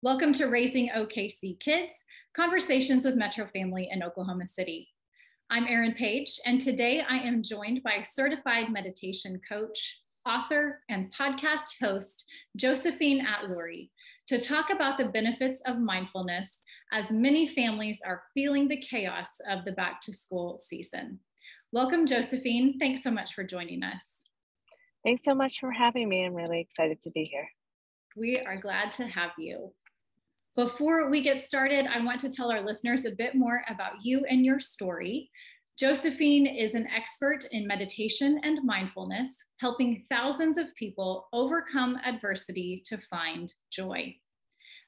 Welcome to Raising OKC Kids Conversations with Metro Family in Oklahoma City. I'm Erin Page, and today I am joined by certified meditation coach, author, and podcast host Josephine Atluri to talk about the benefits of mindfulness as many families are feeling the chaos of the back to school season. Welcome, Josephine. Thanks so much for joining us. Thanks so much for having me. I'm really excited to be here. We are glad to have you. Before we get started, I want to tell our listeners a bit more about you and your story. Josephine is an expert in meditation and mindfulness, helping thousands of people overcome adversity to find joy.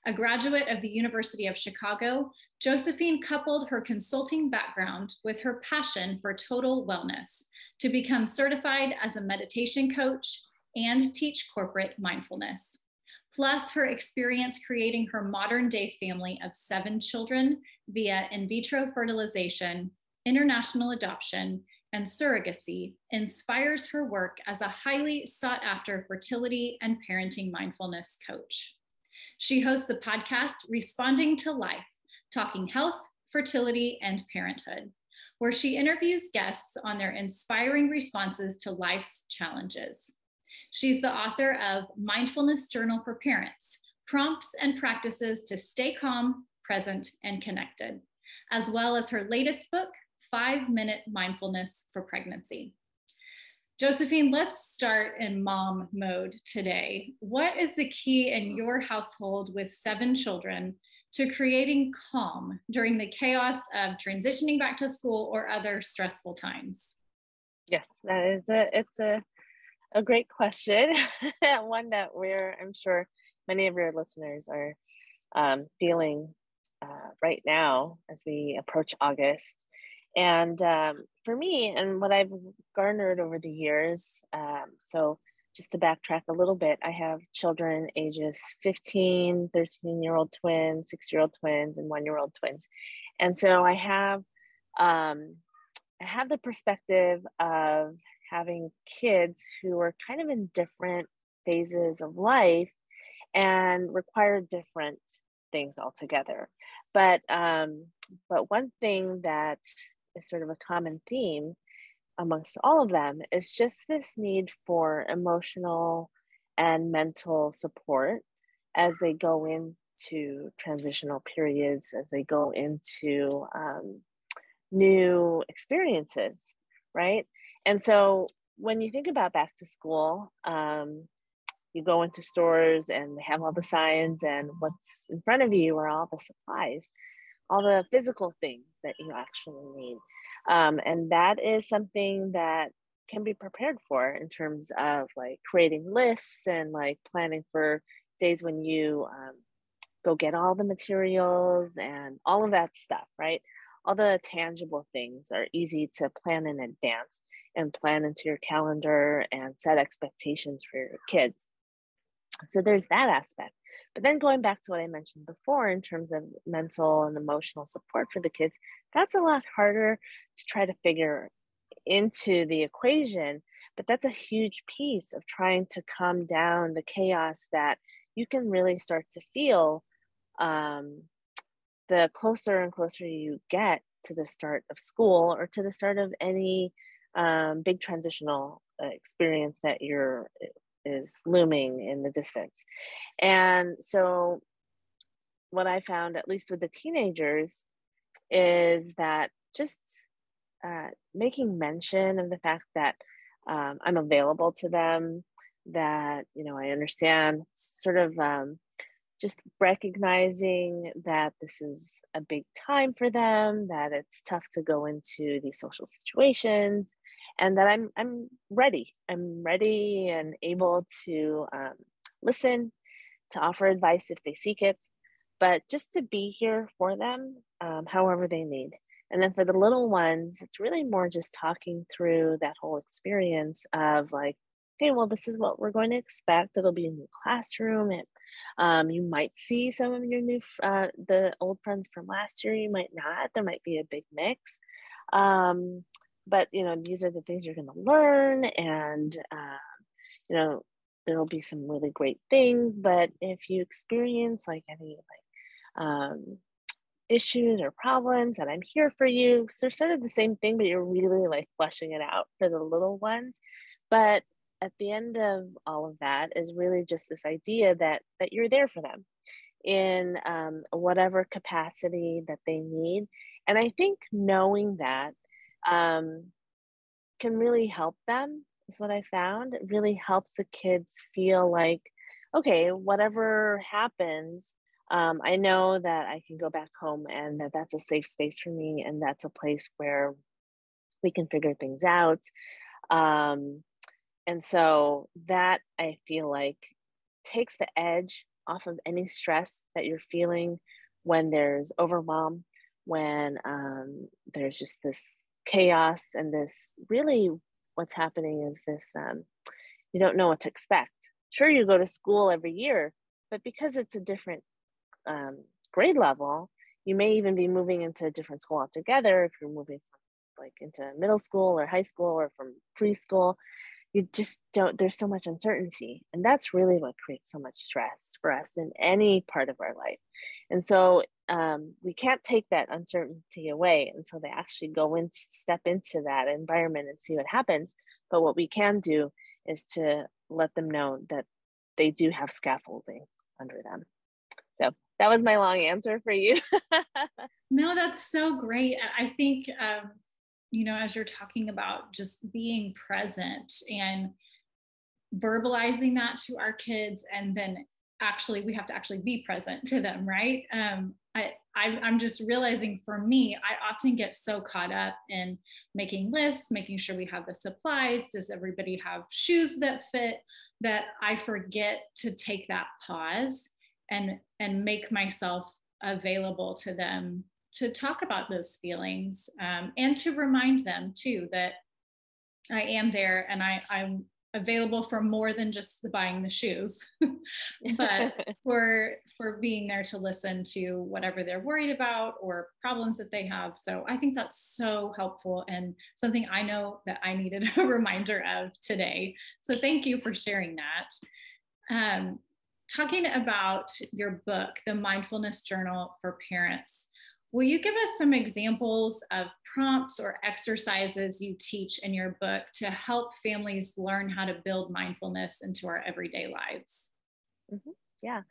A graduate of the University of Chicago, Josephine coupled her consulting background with her passion for total wellness to become certified as a meditation coach and teach corporate mindfulness plus her experience creating her modern day family of seven children via in vitro fertilization, international adoption, and surrogacy inspires her work as a highly sought after fertility and parenting mindfulness coach. She hosts the podcast Responding to Life, talking health, fertility, and parenthood, where she interviews guests on their inspiring responses to life's challenges. She's the author of Mindfulness Journal for Parents Prompts and Practices to Stay Calm, Present, and Connected, as well as her latest book, Five Minute Mindfulness for Pregnancy. Josephine, let's start in mom mode today. What is the key in your household with seven children to creating calm during the chaos of transitioning back to school or other stressful times? Yes, that is a it's a a great question. One that we're, I'm sure many of your listeners are um, feeling uh, right now as we approach August. And um, for me, and what I've garnered over the years, um, so just to backtrack a little bit, I have children ages 15, 13 year old twins, six year old twins, and one year old twins. And so I have um, I have the perspective of having kids who are kind of in different phases of life and require different things altogether. But um, but one thing that is sort of a common theme amongst all of them is just this need for emotional and mental support as they go into transitional periods, as they go into um, new experiences, right? And so when you think about back to school, um, you go into stores and they have all the signs, and what's in front of you are all the supplies, all the physical things that you actually need. Um, and that is something that can be prepared for in terms of like creating lists and like planning for days when you um, go get all the materials and all of that stuff, right? All the tangible things are easy to plan in advance and plan into your calendar and set expectations for your kids. So there's that aspect. But then going back to what I mentioned before in terms of mental and emotional support for the kids, that's a lot harder to try to figure into the equation. But that's a huge piece of trying to calm down the chaos that you can really start to feel um, the closer and closer you get to the start of school or to the start of any um, big transitional uh, experience that you're is looming in the distance. And so what I found, at least with the teenagers, is that just uh, making mention of the fact that um, I'm available to them, that, you know, I understand sort of um, just recognizing that this is a big time for them, that it's tough to go into these social situations, and that I'm I'm ready. I'm ready and able to um, listen, to offer advice if they seek it, but just to be here for them, um, however they need. And then for the little ones, it's really more just talking through that whole experience of like, okay, well, this is what we're going to expect. It'll be a new classroom. and um, you might see some of your new, uh, the old friends from last year. You might not. There might be a big mix. Um, but you know these are the things you're going to learn and um, you know there will be some really great things, but if you experience like any like um, issues or problems, and I'm here for you, so sort of the same thing, but you're really like fleshing it out for the little ones. But at the end of all of that is really just this idea that that you're there for them in um, whatever capacity that they need and i think knowing that um, can really help them is what i found. It really helps the kids feel like okay whatever happens um, i know that i can go back home and that that's a safe space for me and that's a place where we can figure things out. Um, and so that I feel like takes the edge off of any stress that you're feeling when there's overwhelm, when um, there's just this chaos and this really what's happening is this um, you don't know what to expect. Sure, you go to school every year, but because it's a different um, grade level, you may even be moving into a different school altogether. If you're moving like into middle school or high school or from preschool you just don't there's so much uncertainty. And that's really what creates so much stress for us in any part of our life. And so um, we can't take that uncertainty away until they actually go into step into that environment and see what happens. But what we can do is to let them know that they do have scaffolding under them. So that was my long answer for you. No that's so great. I think um, you know, as you're talking about just being present and verbalizing that to our kids, and then actually we have to actually be present to them, right? Um, I, I I'm just realizing for me, I often get so caught up in making lists, making sure we have the supplies. Does everybody have shoes that fit? That I forget to take that pause and and make myself available to them to talk about those feelings um, and to remind them too that I am there and I, I'm available for more than just the buying the shoes, but for for being there to listen to whatever they're worried about or problems that they have. So I think that's so helpful and something I know that I needed a reminder of today. So thank you for sharing that. Um, talking about your book, The Mindfulness Journal for Parents. Will you give us some examples of prompts or exercises you teach in your book to help families learn how to build mindfulness into our everyday lives? Mm-hmm. Yeah,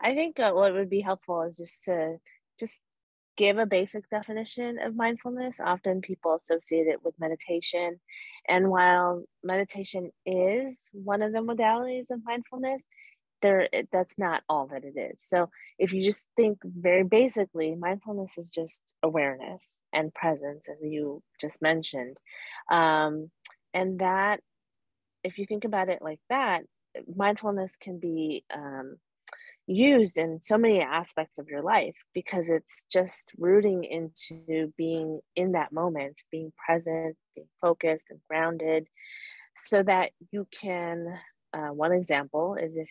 I think uh, what would be helpful is just to just give a basic definition of mindfulness. Often people associate it with meditation. And while meditation is one of the modalities of mindfulness, there that's not all that it is. So if you just think very basically mindfulness is just awareness and presence as you just mentioned. Um, and that if you think about it like that mindfulness can be um, used in so many aspects of your life because it's just rooting into being in that moment being present being focused and grounded so that you can uh, one example is if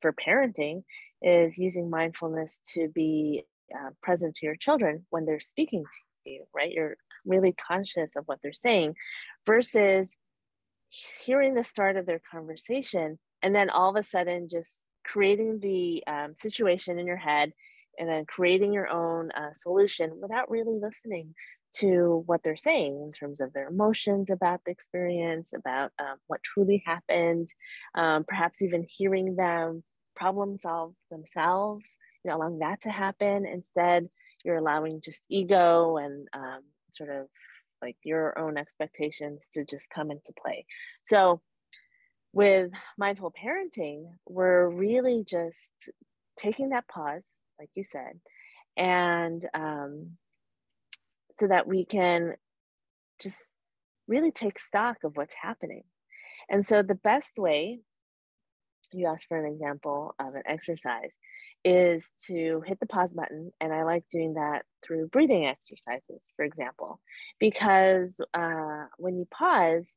for parenting is using mindfulness to be uh, present to your children when they're speaking to you, right? You're really conscious of what they're saying versus hearing the start of their conversation and then all of a sudden just creating the um, situation in your head and then creating your own uh, solution without really listening to what they're saying in terms of their emotions about the experience, about um, what truly happened, um, perhaps even hearing them problem solve themselves, you know, allowing that to happen. Instead, you're allowing just ego and um, sort of like your own expectations to just come into play. So, with mindful parenting, we're really just taking that pause, like you said, and um, so that we can just really take stock of what's happening. And so the best way, you asked for an example of an exercise, is to hit the pause button. And I like doing that through breathing exercises, for example, because uh, when you pause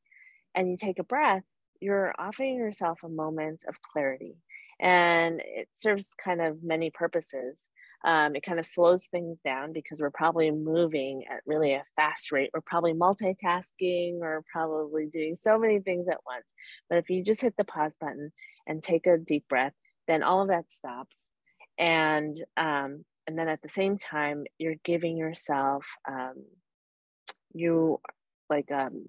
and you take a breath, you're offering yourself a moment of clarity. And it serves kind of many purposes. Um, it kind of slows things down because we're probably moving at really a fast rate. We're probably multitasking or probably doing so many things at once. But if you just hit the pause button and take a deep breath, then all of that stops. And um, and then at the same time, you're giving yourself um, you like um,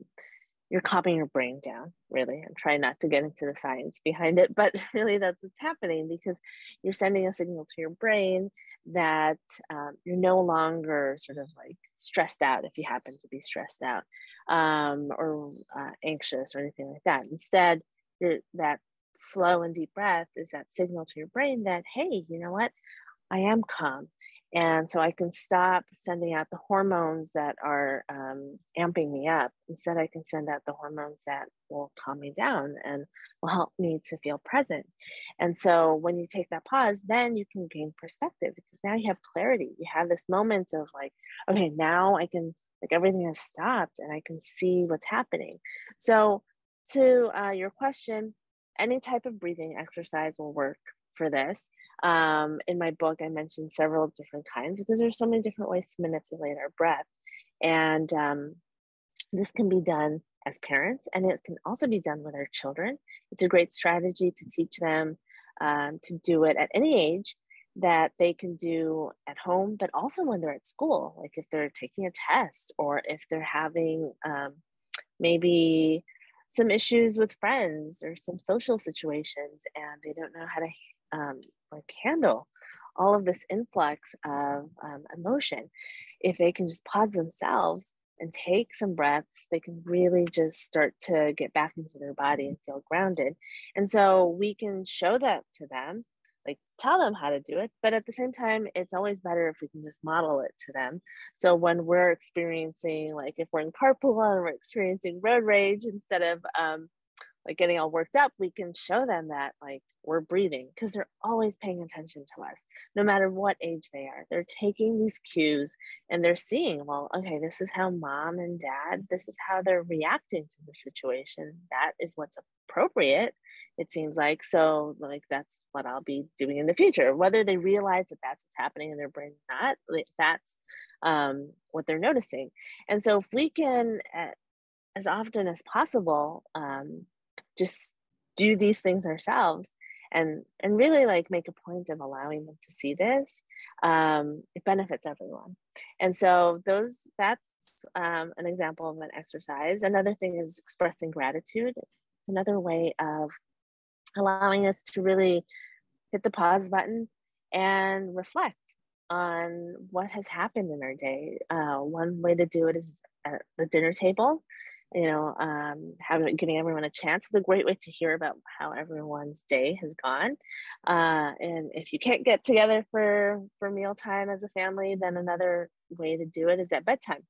you're calming your brain down really i'm trying not to get into the science behind it. But really that's what's happening because you're sending a signal to your brain that um, you're no longer sort of like stressed out if you happen to be stressed out um, or uh, anxious or anything like that. Instead that slow and deep breath is that signal to your brain that hey you know what? I am calm and so I can stop sending out the hormones that are um, amping me up. Instead, I can send out the hormones that will calm me down and will help me to feel present. And so when you take that pause, then you can gain perspective because now you have clarity. You have this moment of like, okay, now I can, like everything has stopped and I can see what's happening. So, to uh, your question, any type of breathing exercise will work for this. Um, in my book, I mentioned several different kinds because there's so many different ways to manipulate our breath. And um, this can be done as parents, and it can also be done with our children. It's a great strategy to teach them um, to do it at any age that they can do at home, but also when they're at school, like if they're taking a test or if they're having um, maybe some issues with friends or some social situations and they don't know how to um, like handle all of this influx of um, emotion. If they can just pause themselves and take some breaths they can really just start to get back into their body and feel grounded. And so we can show that to them like tell them how to do it but at the same time it's always better if we can just model it to them. So when we're experiencing like if we're in carpool and we're experiencing road rage instead of um, like getting all worked up we can show them that like we're breathing because they're always paying attention to us no matter what age they are. They're taking these cues and they're seeing well okay this is how mom and dad this is how they're reacting to the situation. That is what's appropriate it seems like. So like that's what i'll be doing in the future. Whether they realize that that's what's happening in their brain or not that's um, what they're noticing. And so if we can uh, as often as possible um, just do these things ourselves and and really like make a point of allowing them to see this um, it benefits everyone. And so those that's um, an example of an exercise. Another thing is expressing gratitude. It's another way of allowing us to really hit the pause button and reflect on what has happened in our day. Uh, one way to do it is at the dinner table you know, um, having giving everyone a chance is a great way to hear about how everyone's day has gone. Uh, and if you can't get together for for mealtime as a family, then another way to do it is at bedtime,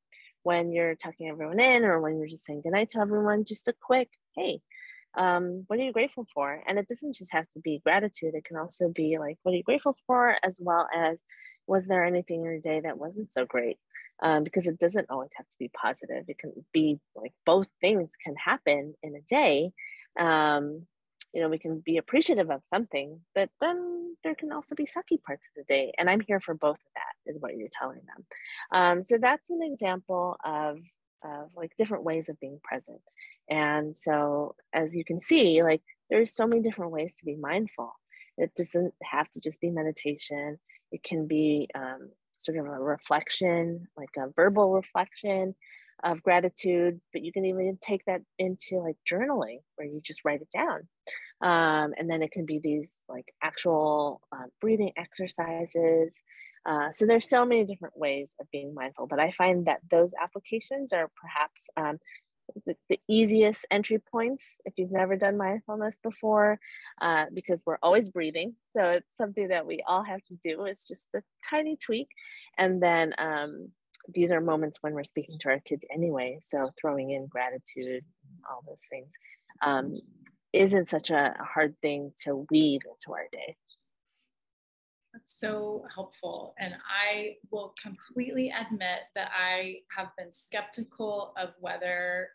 when you're tucking everyone in, or when you're just saying goodnight to everyone. Just a quick hey. Um, what are you grateful for? And it doesn't just have to be gratitude. It can also be like, what are you grateful for, as well as was there anything in your day that wasn't so great? Um, because it doesn't always have to be positive. It can be like both things can happen in a day. Um, you know, we can be appreciative of something, but then there can also be sucky parts of the day. And I'm here for both of that, is what you're telling them. Um, so that's an example of, of like different ways of being present. And so, as you can see, like there's so many different ways to be mindful. It doesn't have to just be meditation. It can be um, sort of a reflection, like a verbal reflection of gratitude, but you can even take that into like journaling where you just write it down. Um, and then it can be these like actual uh, breathing exercises. Uh, so there's so many different ways of being mindful, but I find that those applications are perhaps um, the, the, easiest entry points if you've never done mindfulness before, uh, because we're always breathing. So it's something that we all have to do. It's just a tiny tweak. And then um, these are moments when we're speaking to our kids anyway. So throwing in gratitude, all those things, um, isn't such a hard thing to weave into our day. That's so helpful. And I will completely admit that I have been skeptical of whether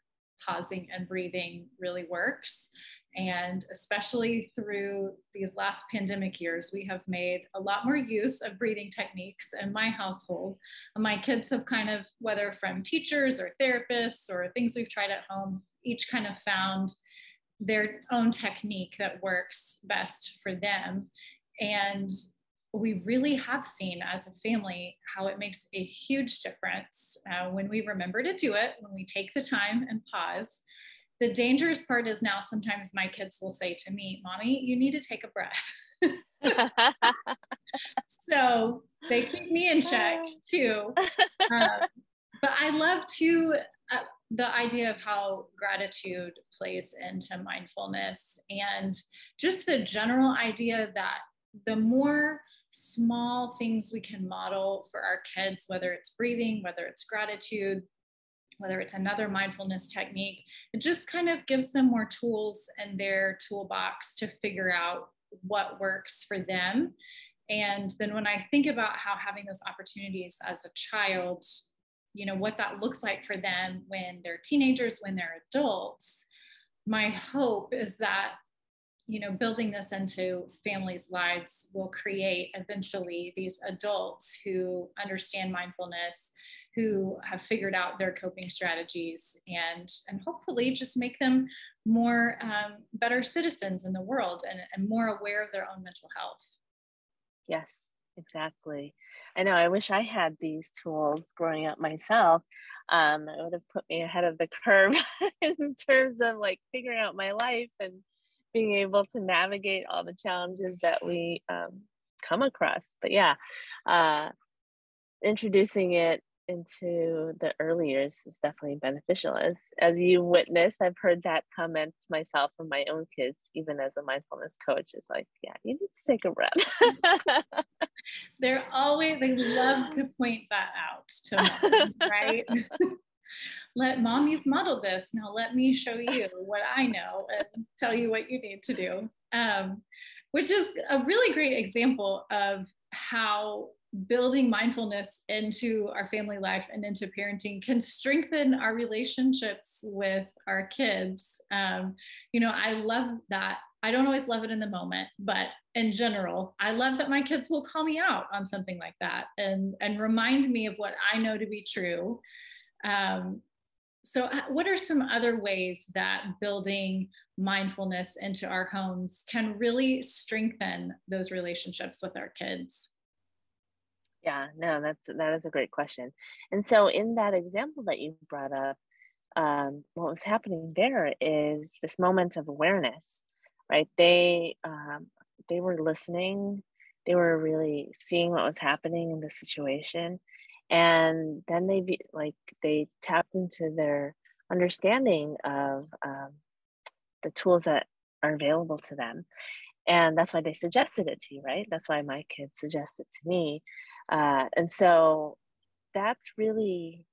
pausing and breathing really works. And especially through these last pandemic years, we have made a lot more use of breathing techniques in my household. My kids have kind of, whether from teachers or therapists or things we've tried at home, each kind of found their own technique that works best for them. And we really have seen as a family how it makes a huge difference uh, when we remember to do it, when we take the time and pause. The dangerous part is now sometimes my kids will say to me, Mommy, you need to take a breath. so they keep me in check too. Uh, but I love to uh, the idea of how gratitude plays into mindfulness and just the general idea that the more small things we can model for our kids, whether it's breathing, whether it's gratitude, whether it's another mindfulness technique, it just kind of gives them more tools in their toolbox to figure out what works for them. And then when I think about how having those opportunities as a child, you know, what that looks like for them when they're teenagers, when they're adults, my hope is that you know building this into families lives will create eventually these adults who understand mindfulness who have figured out their coping strategies and and hopefully just make them more um, better citizens in the world and, and more aware of their own mental health. Yes exactly. I know i wish i had these tools growing up myself. Um, it would have put me ahead of the curve in terms of like figuring out my life and being able to navigate all the challenges that we um, come across. But yeah, uh, introducing it into the early years is definitely beneficial. As as you witnessed, I've heard that comment myself from my own kids, even as a mindfulness coach. Is like, yeah, you need to take a breath. They're always they love to point that out to mom, right? let mom, you've this. Now let me show you what I know and tell you what you need to do. Um, which is a really great example of how building mindfulness into our family life and into parenting can strengthen our relationships with our kids. Um, you know, I love that. I don't always love it in the moment, but in general, I love that my kids will call me out on something like that and and remind me of what I know to be true. Um, so uh, what are some other ways that building mindfulness into our homes can really strengthen those relationships with our kids? Yeah no that's that is a great question. And so in that example that you brought up um, what was happening there is this moment of awareness right? They um, they were listening they were really seeing what was happening in the situation and then they be, like they tapped into their understanding of um, the tools that are available to them. And that's why they suggested it to you right? That's why my kids suggested to me. Uh, and so that's really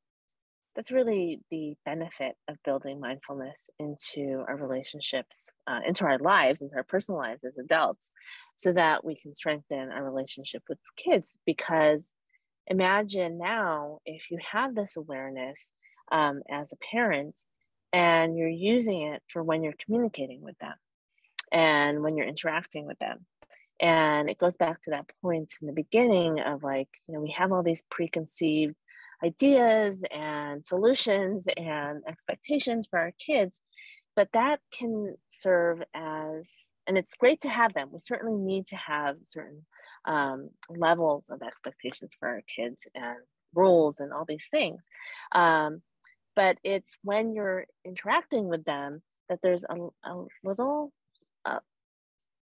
that's really the benefit of building mindfulness into our relationships uh, into our lives into our personal lives as adults so that we can strengthen our relationship with kids because imagine now if you have this awareness um, as a parent and you're using it for when you're communicating with them and when you're interacting with them. And it goes back to that point in the beginning of like you know we have all these preconceived ideas and solutions and expectations for our kids but that can serve as and it's great to have them. We certainly need to have certain um, levels of expectations for our kids and rules and all these things. Um, but it's when you're interacting with them that there's a, a little, uh,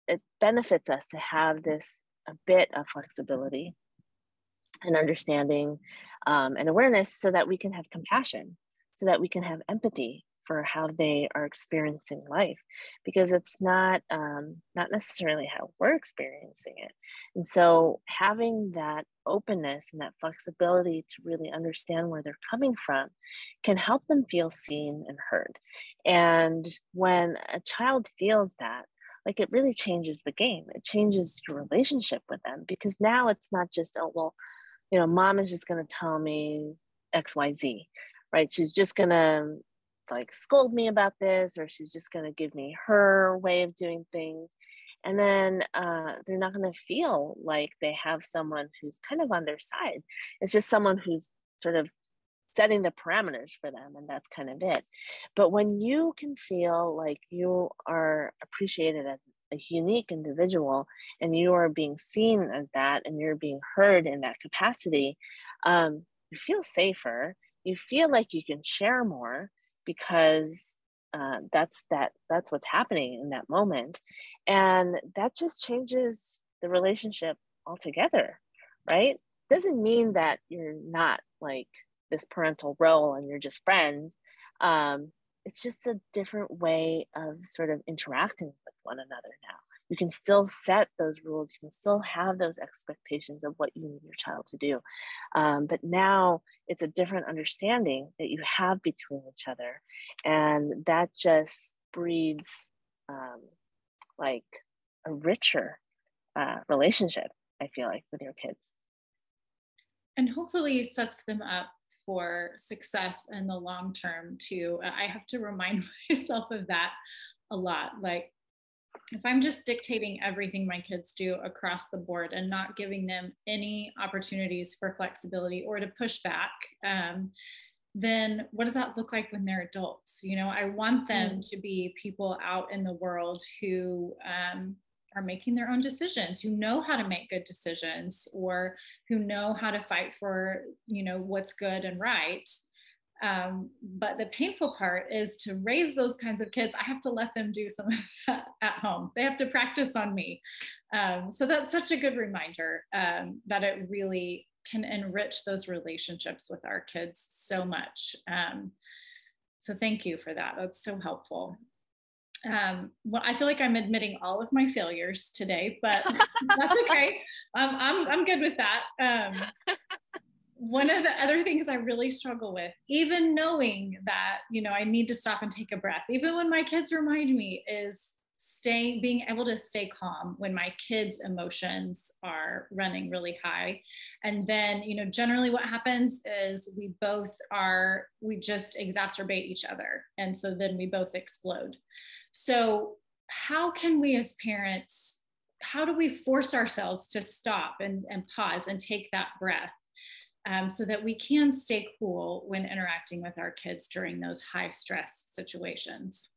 it benefits us to have this a bit of flexibility and understanding um, and awareness so that we can have compassion, so that we can have empathy for how they are experiencing life because it's not um, not necessarily how we're experiencing it. And so having that openness and that flexibility to really understand where they're coming from can help them feel seen and heard. And when a child feels that like it really changes the game. It changes your relationship with them because now it's not just oh well you know mom is just going to tell me xyz right? She's just going to like scold me about this or she's just going to give me her way of doing things. And then uh, they're not going to feel like they have someone who's kind of on their side. It's just someone who's sort of setting the parameters for them and that's kind of it. But when you can feel like you are appreciated as a unique individual and you are being seen as that and you're being heard in that capacity um, you feel safer. You feel like you can share more because uh, that's that that's what's happening in that moment. And that just changes the relationship altogether right? Doesn't mean that you're not like this parental role and you're just friends. Um, it's just a different way of sort of interacting with one another now you can still set those rules you can still have those expectations of what you need your child to do um, but now it's a different understanding that you have between each other and that just breeds um, like a richer uh, relationship i feel like with your kids. And hopefully sets them up for success in the long term too. I have to remind myself of that a lot like if I'm just dictating everything my kids do across the board and not giving them any opportunities for flexibility or to push back, um, then what does that look like when they're adults? You know, I want them mm. to be people out in the world who um, are making their own decisions, who know how to make good decisions, or who know how to fight for, you know, what's good and right. Um, but the painful part is to raise those kinds of kids, I have to let them do some of that at home. They have to practice on me. Um, so that's such a good reminder um, that it really can enrich those relationships with our kids so much. Um, so thank you for that. That's so helpful. Um, well, I feel like I'm admitting all of my failures today, but that's okay. Um, I'm, I'm good with that. Um, one of the other things I really struggle with, even knowing that, you know, I need to stop and take a breath, even when my kids remind me, is staying, being able to stay calm when my kids' emotions are running really high. And then, you know, generally what happens is we both are, we just exacerbate each other. And so then we both explode. So, how can we as parents, how do we force ourselves to stop and, and pause and take that breath? Um, so that we can stay cool when interacting with our kids during those high stress situations.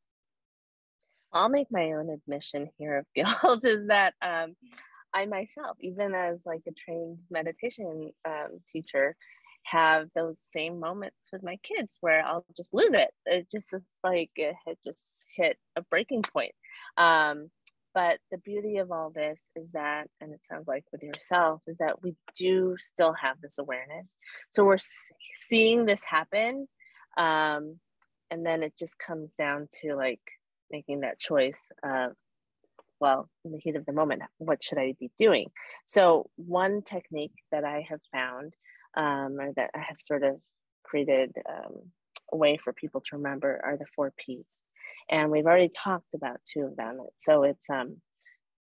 I'll make my own admission here of guilt is that um, I myself, even as like a trained meditation um, teacher, have those same moments with my kids where I'll just lose it. It just is like it just hit a breaking point. Um, but the beauty of all this is that, and it sounds like with yourself, is that we do still have this awareness. So we're seeing this happen. Um, and then it just comes down to like making that choice of, well, in the heat of the moment, what should I be doing? So, one technique that I have found, um, or that I have sort of created um, a way for people to remember, are the four P's and we've already talked about two of them. So it's um,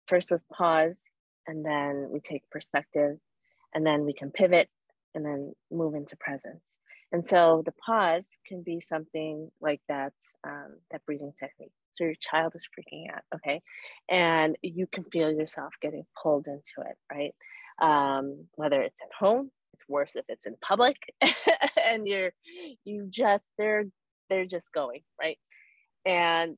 first was pause, and then we take perspective, and then we can pivot, and then move into presence. And so the pause can be something like that, um, that breathing technique. So your child is freaking out, okay, and you can feel yourself getting pulled into it, right? Um, whether it's at home, it's worse if it's in public, and you're you just they're they're just going right and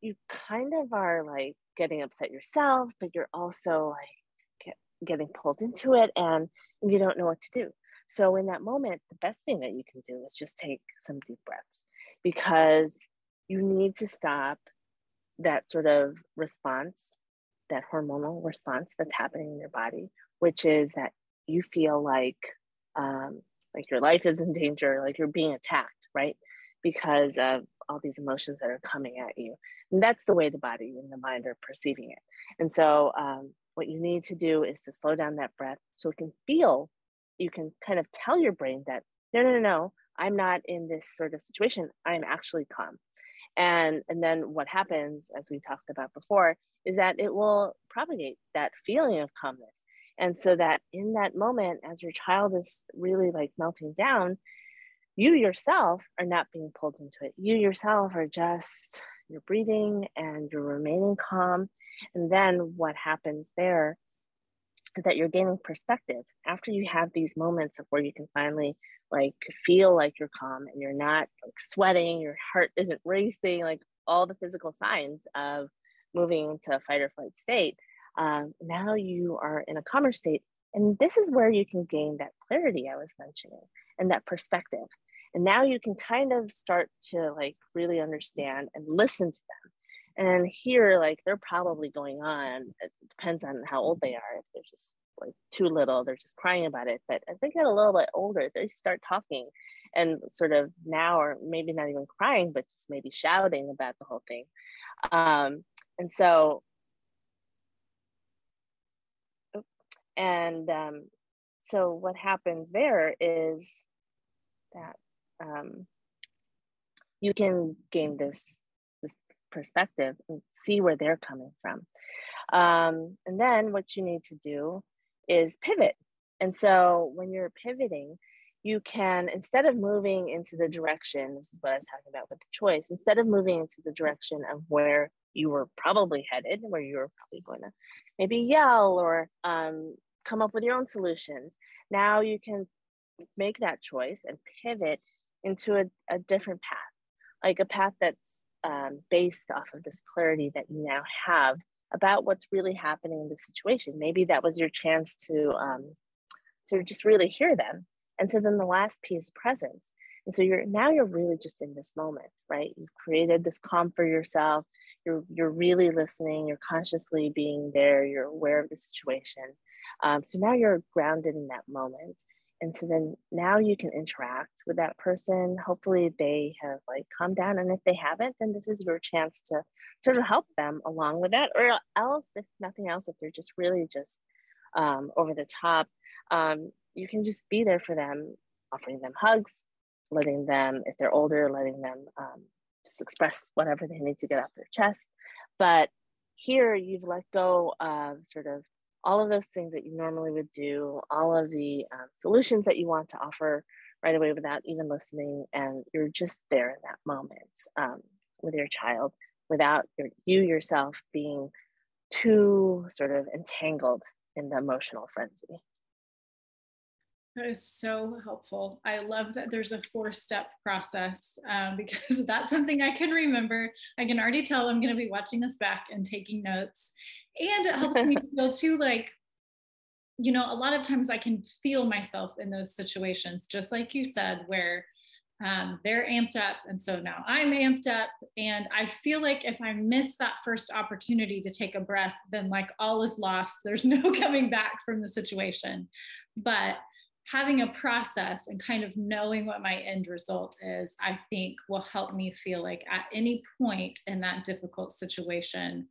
you kind of are like getting upset yourself but you're also like get, getting pulled into it and you don't know what to do. So in that moment the best thing that you can do is just take some deep breaths because you need to stop that sort of response that hormonal response that's happening in your body which is that you feel like um, like your life is in danger like you're being attacked right because of all these emotions that are coming at you. And that's the way the body and the mind are perceiving it. And so, um, what you need to do is to slow down that breath so it can feel, you can kind of tell your brain that, no, no, no, no, I'm not in this sort of situation. I'm actually calm. And, and then what happens, as we talked about before, is that it will propagate that feeling of calmness. And so that in that moment, as your child is really like melting down, you yourself are not being pulled into it. You yourself are just you're breathing and you're remaining calm. And then what happens there is that you're gaining perspective after you have these moments of where you can finally like feel like you're calm and you're not like sweating, your heart isn't racing, like all the physical signs of moving into a fight or flight state. Um, now you are in a calmer state. And this is where you can gain that clarity I was mentioning and that perspective. And now you can kind of start to like really understand and listen to them. And here, like they're probably going on, it depends on how old they are. If they're just like too little, they're just crying about it. But as they get a little bit older, they start talking and sort of now, or maybe not even crying, but just maybe shouting about the whole thing. Um, and so, and um, so what happens there is that um, you can gain this this perspective and see where they're coming from. Um, and then what you need to do is pivot. And so when you're pivoting, you can instead of moving into the direction this is what i was talking about with the choice instead of moving into the direction of where you were probably headed where you were probably going to maybe yell or um, come up with your own solutions now you can make that choice and pivot into a, a different path, like a path that's um, based off of this clarity that you now have about what's really happening in the situation. Maybe that was your chance to um, to just really hear them. And so then the last piece, presence. And so you're now you're really just in this moment, right? You've created this calm for yourself. You're you're really listening. You're consciously being there. You're aware of the situation. Um, so now you're grounded in that moment and so then now you can interact with that person. Hopefully they have like calmed down and if they haven't then this is your chance to sort of help them along with that or else if nothing else if they're just really just um, over the top um, you can just be there for them offering them hugs letting them if they're older letting them um, just express whatever they need to get off their chest. But here you've let go of sort of all of those things that you normally would do, all of the um, solutions that you want to offer right away without even listening. And you're just there in that moment um, with your child without your, you yourself being too sort of entangled in the emotional frenzy. That is so helpful. I love that there's a four step process um, because that's something I can remember. I can already tell I'm going to be watching this back and taking notes. And it helps me feel too like, you know, a lot of times I can feel myself in those situations, just like you said, where um, they're amped up. And so now I'm amped up. And I feel like if I miss that first opportunity to take a breath, then like all is lost. There's no coming back from the situation. But having a process and kind of knowing what my end result is, I think will help me feel like at any point in that difficult situation,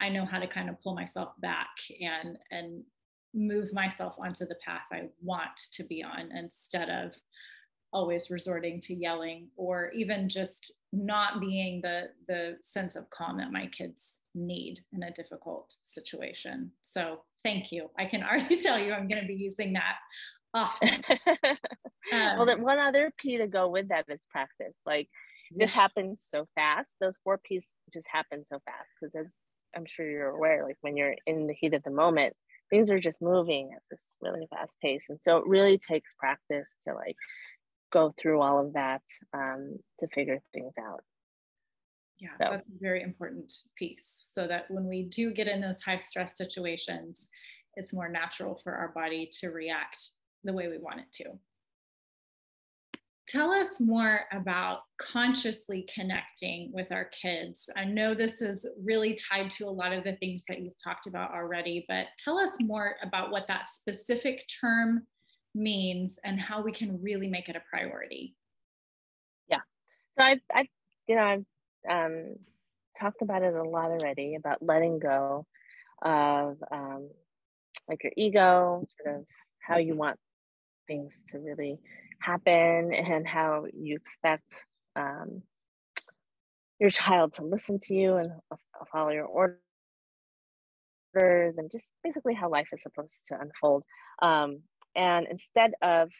I know how to kind of pull myself back and and move myself onto the path I want to be on instead of always resorting to yelling or even just not being the the sense of calm that my kids need in a difficult situation. So thank you. I can already tell you I'm going to be using that often. um, well, then one other P to go with that is practice. Like this happens so fast. Those four P's just happen so fast because as I'm sure you're aware, like when you're in the heat of the moment, things are just moving at this really fast pace. And so it really takes practice to like go through all of that um, to figure things out. Yeah, so. that's a very important piece. So that when we do get in those high stress situations, it's more natural for our body to react the way we want it to. Tell us more about consciously connecting with our kids. I know this is really tied to a lot of the things that you've talked about already, but tell us more about what that specific term means and how we can really make it a priority. Yeah. So I've, I've you know, I've um, talked about it a lot already about letting go of um, like your ego, sort of how you want things to really happen and how you expect um, your child to listen to you and follow your orders and just basically how life is supposed to unfold. Um, and instead of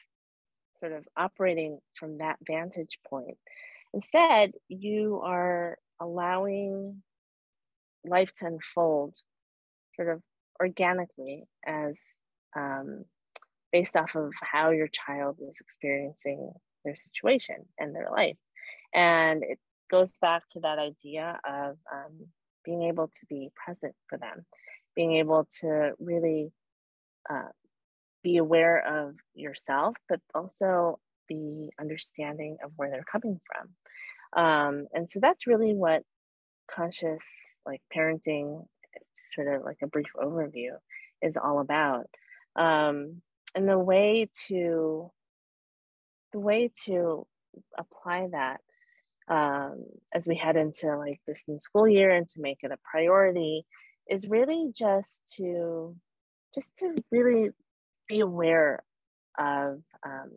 sort of operating from that vantage point. Instead, you are allowing life to unfold sort of organically as um, based off of how your child is experiencing their situation and their life. And it goes back to that idea of um, being able to be present for them, being able to really uh, be aware of yourself, but also be understanding of where they're coming from. Um, and so that's really what conscious like parenting, sort of like a brief overview, is all about. Um, and the way to the way to apply that um, as we head into like this new school year and to make it a priority is really just to just to really be aware of um,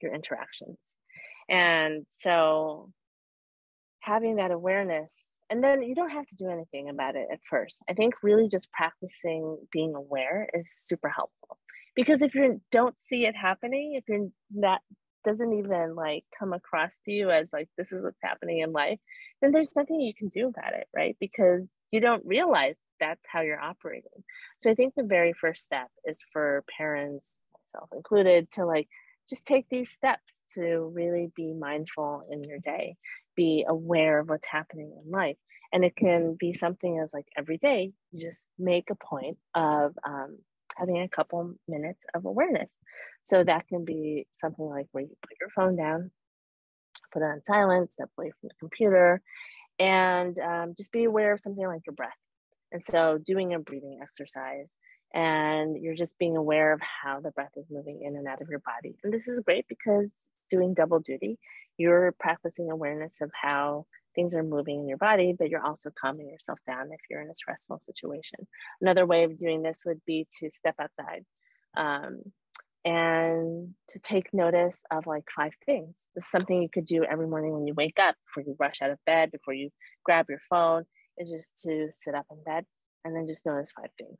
your interactions. And so having that awareness and then you don't have to do anything about it at first. I think really just practicing being aware is super helpful because if you don't see it happening if you're not doesn't even like come across to you as like this is what's happening in life then there's nothing you can do about it right? Because you don't realize that's how you're operating. So i think the very first step is for parents myself included to like just take these steps to really be mindful in your day be aware of what's happening in life. And it can be something as like every day you just make a point of um, having a couple minutes of awareness. So that can be something like where you put your phone down, put it on silent, step away from the computer, and um, just be aware of something like your breath. And so doing a breathing exercise and you're just being aware of how the breath is moving in and out of your body. And this is great because doing double duty, you're practicing awareness of how things are moving in your body, but you're also calming yourself down if you're in a stressful situation. Another way of doing this would be to step outside um, and to take notice of like five things. This is something you could do every morning when you wake up, before you rush out of bed, before you grab your phone, is just to sit up in bed and then just notice five things.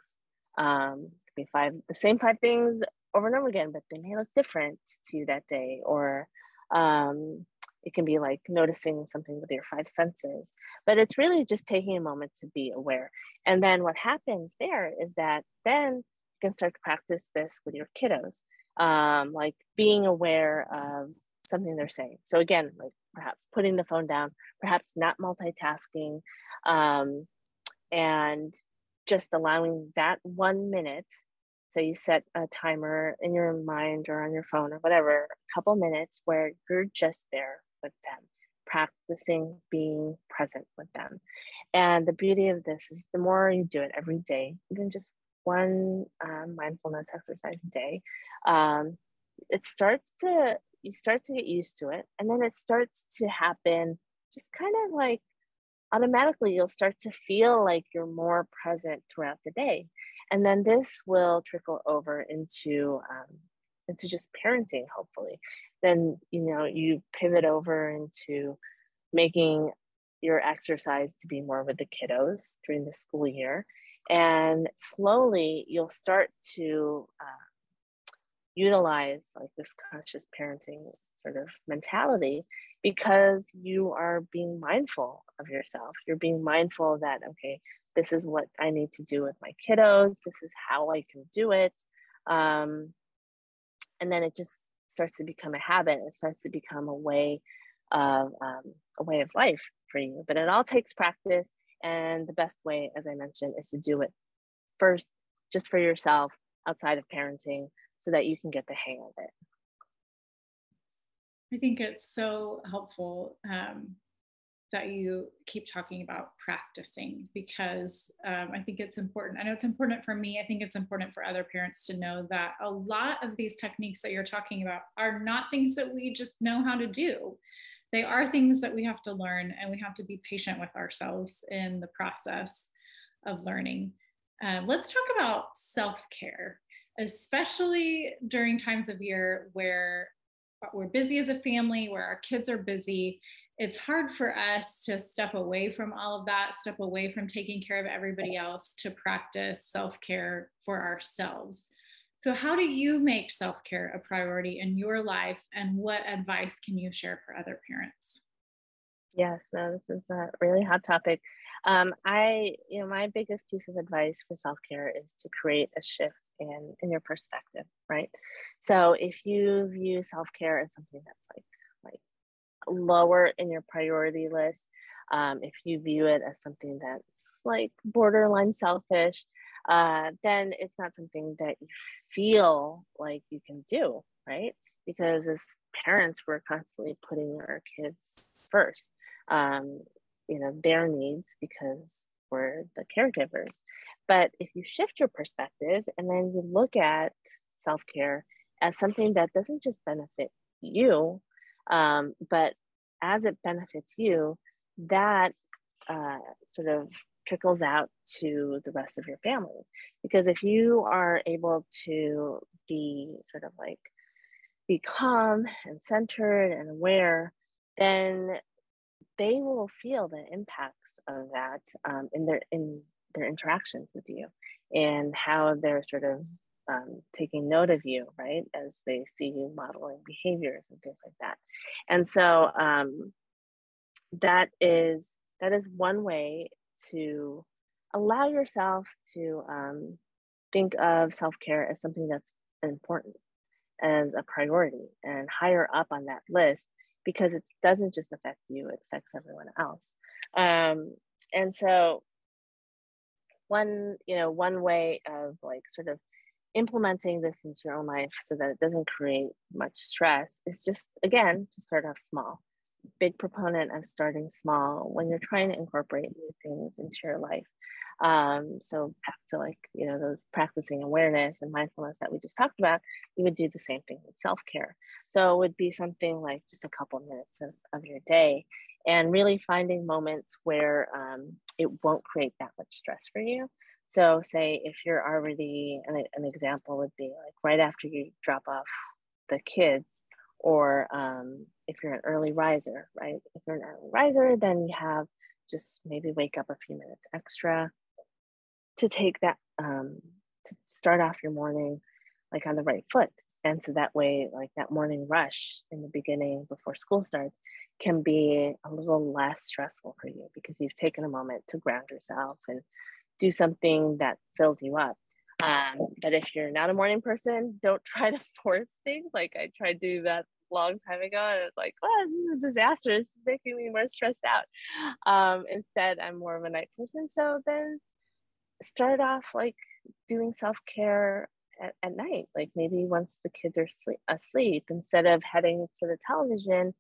Um, be five the same five things over and over again, but they may look different to you that day, or um, it can be like noticing something with your five senses but it's really just taking a moment to be aware. And then what happens there is that then you can start to practice this with your kiddos um, like being aware of something they're saying. So again like perhaps putting the phone down perhaps not multitasking um, and just allowing that one minute so you set a timer in your mind or on your phone or whatever a couple minutes where you're just there with them, practicing being present with them. And the beauty of this is the more you do it every day, even just one um, mindfulness exercise a day, um, it starts to, you start to get used to it. And then it starts to happen just kind of like automatically, you'll start to feel like you're more present throughout the day. And then this will trickle over into um, into just parenting hopefully then you know you pivot over into making your exercise to be more with the kiddos during the school year. And slowly you'll start to uh, utilize like this conscious parenting sort of mentality because you are being mindful of yourself. You're being mindful that okay this is what i need to do with my kiddos. This is how i can do it. Um, and then it just starts to become a habit it starts to become a way of um, a way of life for you but it all takes practice and the best way as i mentioned is to do it first just for yourself outside of parenting so that you can get the hang of it. I think it's so helpful um, that you keep talking about practicing because um, I think it's important. I know it's important for me. I think it's important for other parents to know that a lot of these techniques that you're talking about are not things that we just know how to do. They are things that we have to learn, and we have to be patient with ourselves in the process of learning. Um, let's talk about self care, especially during times of year where we're busy as a family, where our kids are busy, it's hard for us to step away from all of that, step away from taking care of everybody else to practice self care for ourselves. So, how do you make self care a priority in your life, and what advice can you share for other parents? Yes, no, this is a really hot topic. Um, I, you know, my biggest piece of advice for self care is to create a shift in in your perspective, right? So, if you view self care as something that's like like lower in your priority list, um, if you view it as something that's like borderline selfish, uh, then it's not something that you feel like you can do, right? Because as parents, we're constantly putting our kids first, um, you know, their needs because we're the caregivers. But if you shift your perspective and then you look at self care as something that doesn't just benefit you, um, but as it benefits you, that uh, sort of trickles out to the rest of your family. Because if you are able to be sort of like be calm and centered and aware, then they will feel the impacts of that um, in their in their interactions with you and how they're sort of um, taking note of you, right, as they see you modeling behaviors and things like that. And so um, that is that is one way to allow yourself to um, think of self care as something that's important, as a priority, and higher up on that list because it doesn't just affect you, it affects everyone else. Um, and so, one, you know, one way of like sort of implementing this into your own life so that it doesn't create much stress is just again to start off small big proponent of starting small when you're trying to incorporate new things into your life. Um, so back to like, you know, those practicing awareness and mindfulness that we just talked about, you would do the same thing with self-care. So it would be something like just a couple minutes of, of your day and really finding moments where um, it won't create that much stress for you. So say if you're already, an, an example would be like right after you drop off the kids, or um, if you're an early riser, right? If you're an early riser, then you have just maybe wake up a few minutes extra to take that, um, to start off your morning like on the right foot. And so that way, like that morning rush in the beginning before school starts can be a little less stressful for you because you've taken a moment to ground yourself and do something that fills you up. Um, but if you're not a morning person, don't try to force things. Like I tried to do that long time ago, and it's like, well, this is a disaster. This is making me more stressed out. Um, instead, I'm more of a night person. So then start off like doing self care at, at, night, like maybe once the kids are sleep, asleep, instead of heading to the television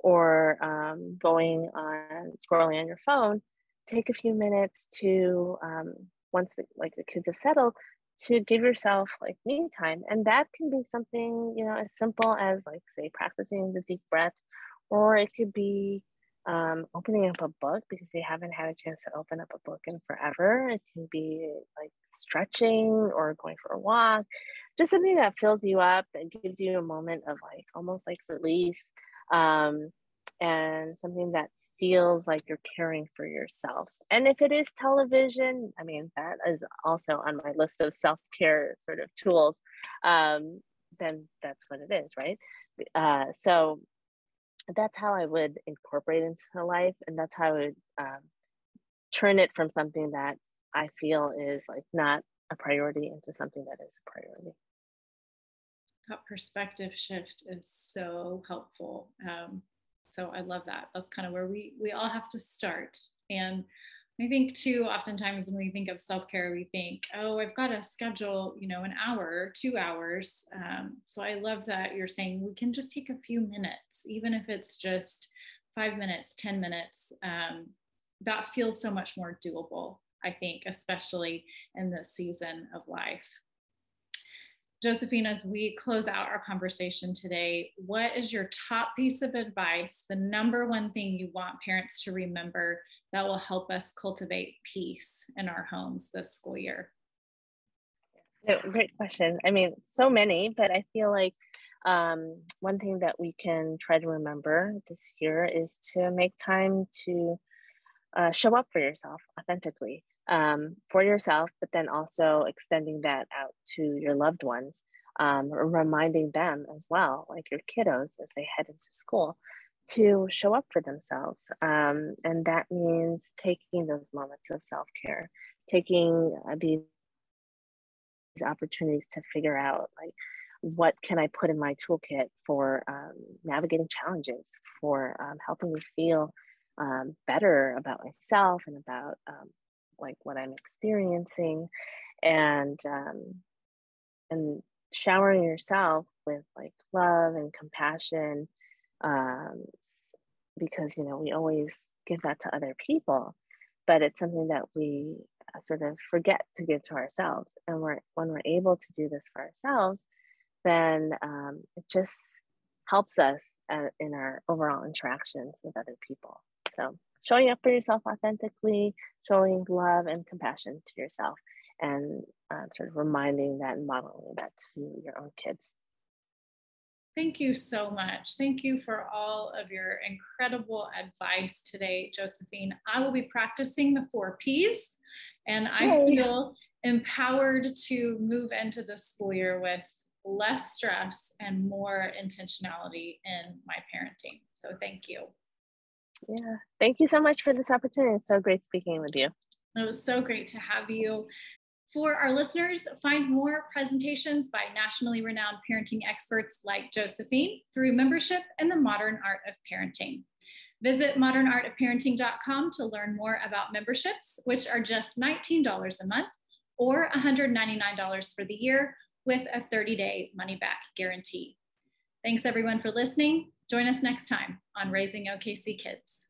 or um, going on scrolling on your phone. Take a few minutes to um, once the, like the kids have settled to give yourself like me time and that can be something you know as simple as like say practicing the deep breaths or it could be um, opening up a book because they haven't had a chance to open up a book in forever. It can be like stretching or going for a walk just something that fills you up and gives you a moment of like almost like release um, and something that feels like you're caring for yourself. And if it is television, I mean, that is also on my list of self care sort of tools, um, then that's what it is, right? Uh, so that's how I would incorporate into life. And that's how I would um, turn it from something that I feel is like not a priority into something that is a priority. That perspective shift is so helpful. Um, so I love that. That's kind of where we we all have to start. And I think too, oftentimes when we think of self-care, we think, oh, I've got to schedule, you know, an hour, two hours. Um, so I love that you're saying we can just take a few minutes, even if it's just five minutes, 10 minutes. Um, that feels so much more doable, I think, especially in this season of life. Josephine, as we close out our conversation today, what is your top piece of advice, the number one thing you want parents to remember that will help us cultivate peace in our homes this school year? great question. I mean, so many, but I feel like um, one thing that we can try to remember this year is to make time to uh, show up for yourself authentically. Um, for yourself, but then also extending that out to your loved ones, um, reminding them as well, like your kiddos as they head into school, to show up for themselves. Um, and that means taking those moments of self care, taking uh, these opportunities to figure out like what can I put in my toolkit for um, navigating challenges, for um, helping me feel um, better about myself and about um, like what I'm experiencing, and um, and showering yourself with like love and compassion, um, because you know we always give that to other people, but it's something that we uh, sort of forget to give to ourselves, and we're when we're able to do this for ourselves then um, it just helps us uh, in our overall interactions with other people. So, showing up for yourself authentically, showing love and compassion to yourself, and uh, sort of reminding that and modeling that to your own kids. Thank you so much. Thank you for all of your incredible advice today, Josephine. I will be practicing the four P's, and I Yay. feel empowered to move into the school year with less stress and more intentionality in my parenting. So thank you. Yeah, thank you so much for this opportunity. It's so great speaking with you. It was so great to have you. For our listeners, find more presentations by nationally renowned parenting experts like Josephine through membership in the modern art of parenting. Visit modernartofparenting.com to learn more about memberships, which are just $19 a month or $199 for the year with a 30 day money back guarantee. Thanks everyone for listening. Join us next time on Raising OKC Kids.